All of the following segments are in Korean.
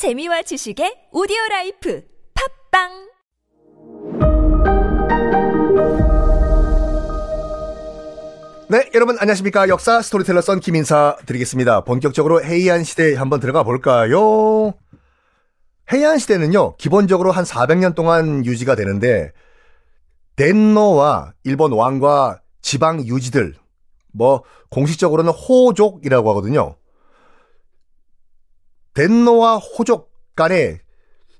재미와 지식의 오디오 life 팟빵 네, 여러분 안녕하십니까. 역사 스토리텔러 썬킴 인사 드리겠습니다. 본격적으로 헤이안 시대에 한번 들어가 볼까요? 해이안 시대는요, 기본적으로 한 400년 동안 유지가 되는데, 덴노와 일본 왕과 지방 유지들, 뭐, 공식적으로는 호족이라고 하거든요. 덴노와 호족 간의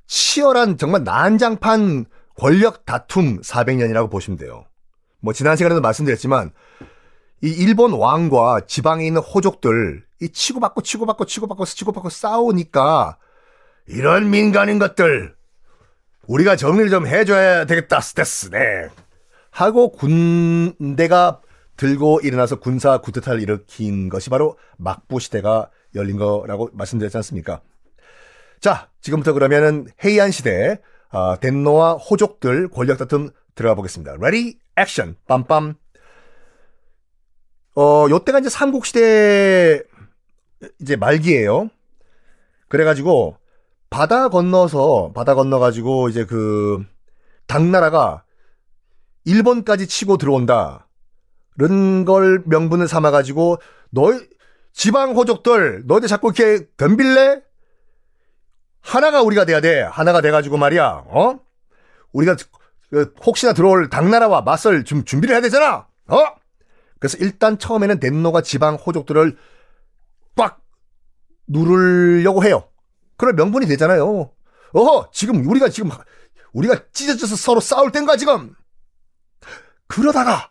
치열한 정말 난장판 권력 다툼 400년이라고 보시면 돼요. 뭐, 지난 시간에도 말씀드렸지만, 이 일본 왕과 지방에 있는 호족들 이 치고받고 치고받고 치고받고 치고받고 싸우니까 이런 민간인 것들 우리가 정리를 좀 해줘야 되겠다 스테스 네 하고 군대가 들고 일어나서 군사 구태타를 일으킨 것이 바로 막부 시대가 열린 거라고 말씀드렸지 않습니까? 자 지금부터 그러면은 헤이안 시대 아, 덴노와 호족들 권력 다툼 들어가 보겠습니다. ready action 빰빰 어, 요때가 이제 삼국 시대 이제 말기예요. 그래가지고 바다 건너서 바다 건너가지고 이제 그 당나라가 일본까지 치고 들어온다. 이런 걸 명분을 삼아가지고 너희 지방 호족들 너희들 자꾸 이렇게 덤빌래? 하나가 우리가 돼야 돼. 하나가 돼가지고 말이야. 어? 우리가 그 혹시나 들어올 당나라와 맞설 좀 준비를 해야 되잖아. 어? 그래서 일단 처음에는 덴노가 지방 호족들을 꽉 누르려고 해요. 그럴 명분이 되잖아요. 어허, 지금 우리가 지금 우리가 찢어져서 서로 싸울 땐가 지금. 그러다가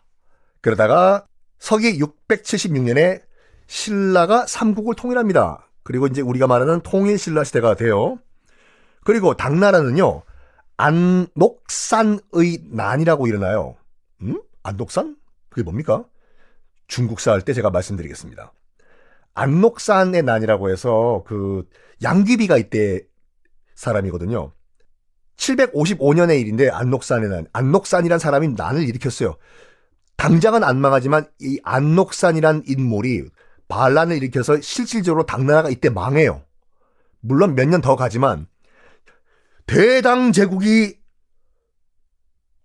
그러다가 서기 676년에 신라가 삼국을 통일합니다. 그리고 이제 우리가 말하는 통일 신라 시대가 돼요. 그리고 당나라는요. 안녹산의 난이라고 일어나요. 음? 안녹산? 그게 뭡니까? 중국사 할 때 제가 말씀드리겠습니다. 안녹산의 난이라고 해서 그 양귀비가 이때 사람이거든요. 755년의 일인데 안녹산의 난, 안녹산이란 사람이 난을 일으켰어요. 당장은 안 망하지만 이 안녹산이란 인물이 반란을 일으켜서 실질적으로 당나라가 이때 망해요. 물론 몇 년 더 가지만 대당 제국이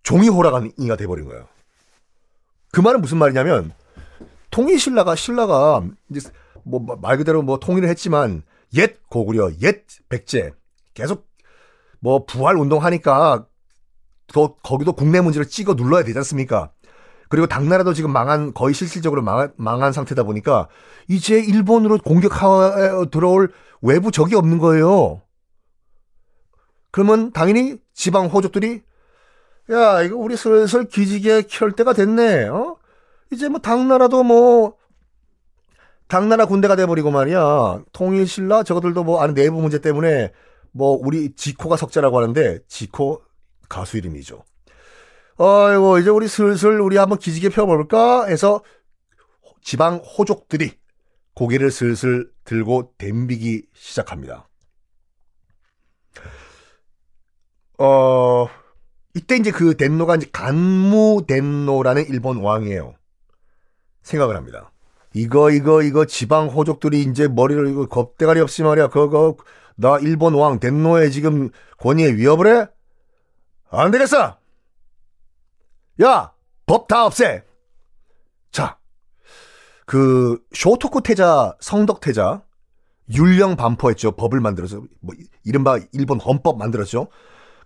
종이호라가니가 돼버린 거예요. 그 말은 무슨 말이냐면 통일 신라가 신라가 이제 뭐 말 그대로 뭐 통일을 했지만 옛 고구려, 옛 백제 계속 뭐 부활 운동하니까 더 거기도 국내 문제를 찍어 눌러야 되지 않습니까? 그리고 당나라도 지금 망한 거의 실질적으로 망한, 망한 상태다 보니까 이제 일본으로 공격하 들어올 외부 적이 없는 거예요. 그러면 당연히 지방 호족들이 야 이거 우리 슬슬 기지개 켤 때가 됐네. 어? 이제 뭐 당나라도 뭐 당나라 군대가 돼버리고 말이야. 통일신라 저것들도 뭐 아는 내부 문제 때문에 뭐 우리 지코가 석자라고 하는데 지코 가수 이름이죠. 아이고 이제 우리 슬슬 우리 한번 기지개 펴볼까 해서 지방 호족들이 고개를 슬슬 들고 댐비기 시작합니다. 어 이때 이제 그 덴노가 이제 간무 덴노라는 일본 왕이에요. 생각을 합니다. 이거 이거 이거 지방 호족들이 이제 머리를 이거 겁대가리 없이 말이야. 그거 나 일본 왕 덴노의 지금 권위에 위협을 해? 안 되겠어. 야, 법 다 없애. 자, 그 쇼토쿠 태자, 성덕 태자, 율령 반포했죠. 법을 만들어서 뭐 이른바 일본 헌법 만들었죠.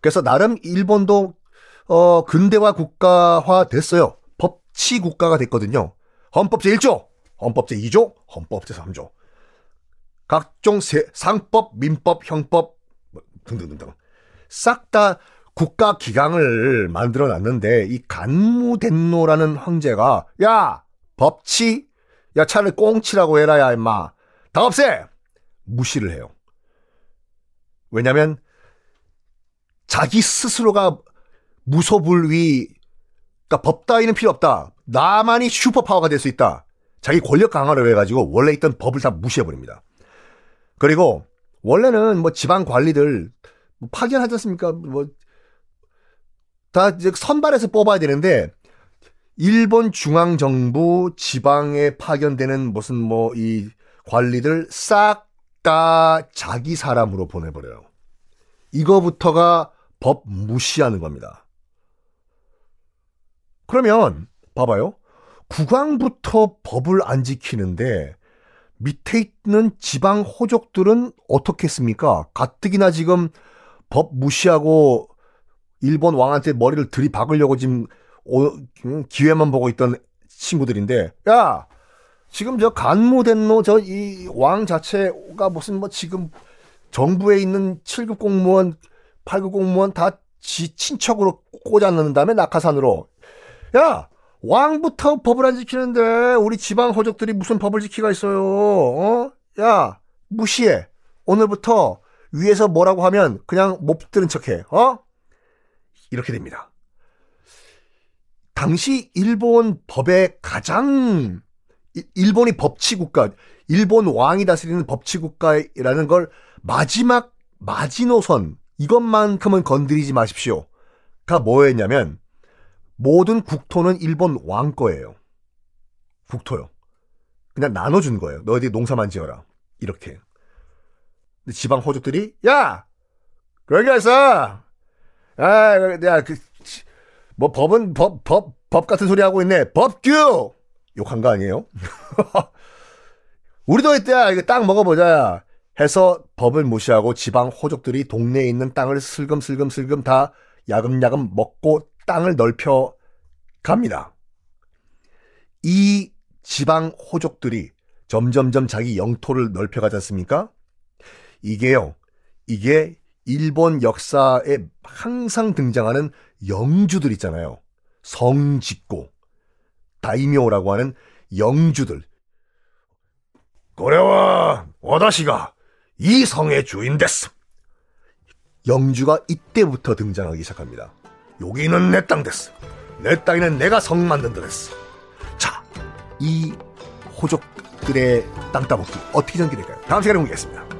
그래서 나름 일본도 어 근대화 국가화 됐어요. 법치 국가가 됐거든요. 헌법 제1조, 헌법 제2조, 헌법 제3조. 각종 세, 상법, 민법, 형법 뭐 등등등등. 싹 다 국가 기강을 만들어 놨는데 이 간무덴노라는 황제가 야 법치 야 차라리 꽁치라고 해라 야 임마 다 없애 무시를 해요. 왜냐면 자기 스스로가 무소불위 그러니까 법 따위는 필요 없다. 나만이 슈퍼파워가 될 수 있다. 자기 권력 강화를 해가지고 원래 있던 법을 다 무시해버립니다. 그리고 원래는 뭐 지방 관리들 뭐 파견하지 않습니까? 뭐 다 이제 선발해서 뽑아야 되는데 일본 중앙 정부 지방에 파견되는 무슨 뭐 이 관리들 싹 다 자기 사람으로 보내버려요. 이거부터가 법 무시하는 겁니다. 그러면 봐봐요. 국왕부터 법을 안 지키는데 밑에 있는 지방 호족들은 어떻게 했습니까? 가뜩이나 지금 법 무시하고 일본 왕한테 머리를 들이박으려고 지금 기회만 보고 있던 친구들인데 야 지금 저 간무덴노 저 이 왕 자체가 무슨 뭐 지금 정부에 있는 7급 공무원 8급 공무원 다 지 친척으로 꽂아넣는 다음에 낙하산으로 야 왕부터 법을 안 지키는데 우리 지방 호족들이 무슨 법을 지키가 있어요 어? 야 무시해 오늘부터 위에서 뭐라고 하면 그냥 못 들은 척해 어? 이렇게 됩니다 당시 일본 법의 가장 일본이 법치 국가, 일본 왕이 다스리는 법치 국가라는 걸 마지막 마지노선 이것만큼은 건드리지 마십시오.가 뭐였냐면 모든 국토는 일본 왕 거예요. 국토요. 그냥 나눠준 거예요. 너희들이 농사만 지어라. 이렇게. 근데 지방 호족들이 야 그러게 해서 아 야 그 뭐 법은 법, 법, 법 같은 소리 하고 있네. 법규! 욕한 거 아니에요? 우리도 이때야, 이거 땅 먹어보자. 해서 법을 무시하고 지방 호족들이 동네에 있는 땅을 슬금슬금슬금 다 야금야금 먹고 땅을 넓혀 갑니다. 이 지방 호족들이 점점점 자기 영토를 넓혀가지 않습니까? 이게요, 이게 일본 역사에 항상 등장하는 영주들 있잖아요. 성 짓고 다이묘라고 하는 영주들. 고래와 와다시가 이 성의 주인 됐음. 영주가 이때부터 등장하기 시작합니다. 여기는 내 땅 됐어. 내 땅에는 내가 성 만든다 됐어. 자, 이 호족들의 땅 따먹기 어떻게 전개될까요? 다음 시간에 공개하겠습니다.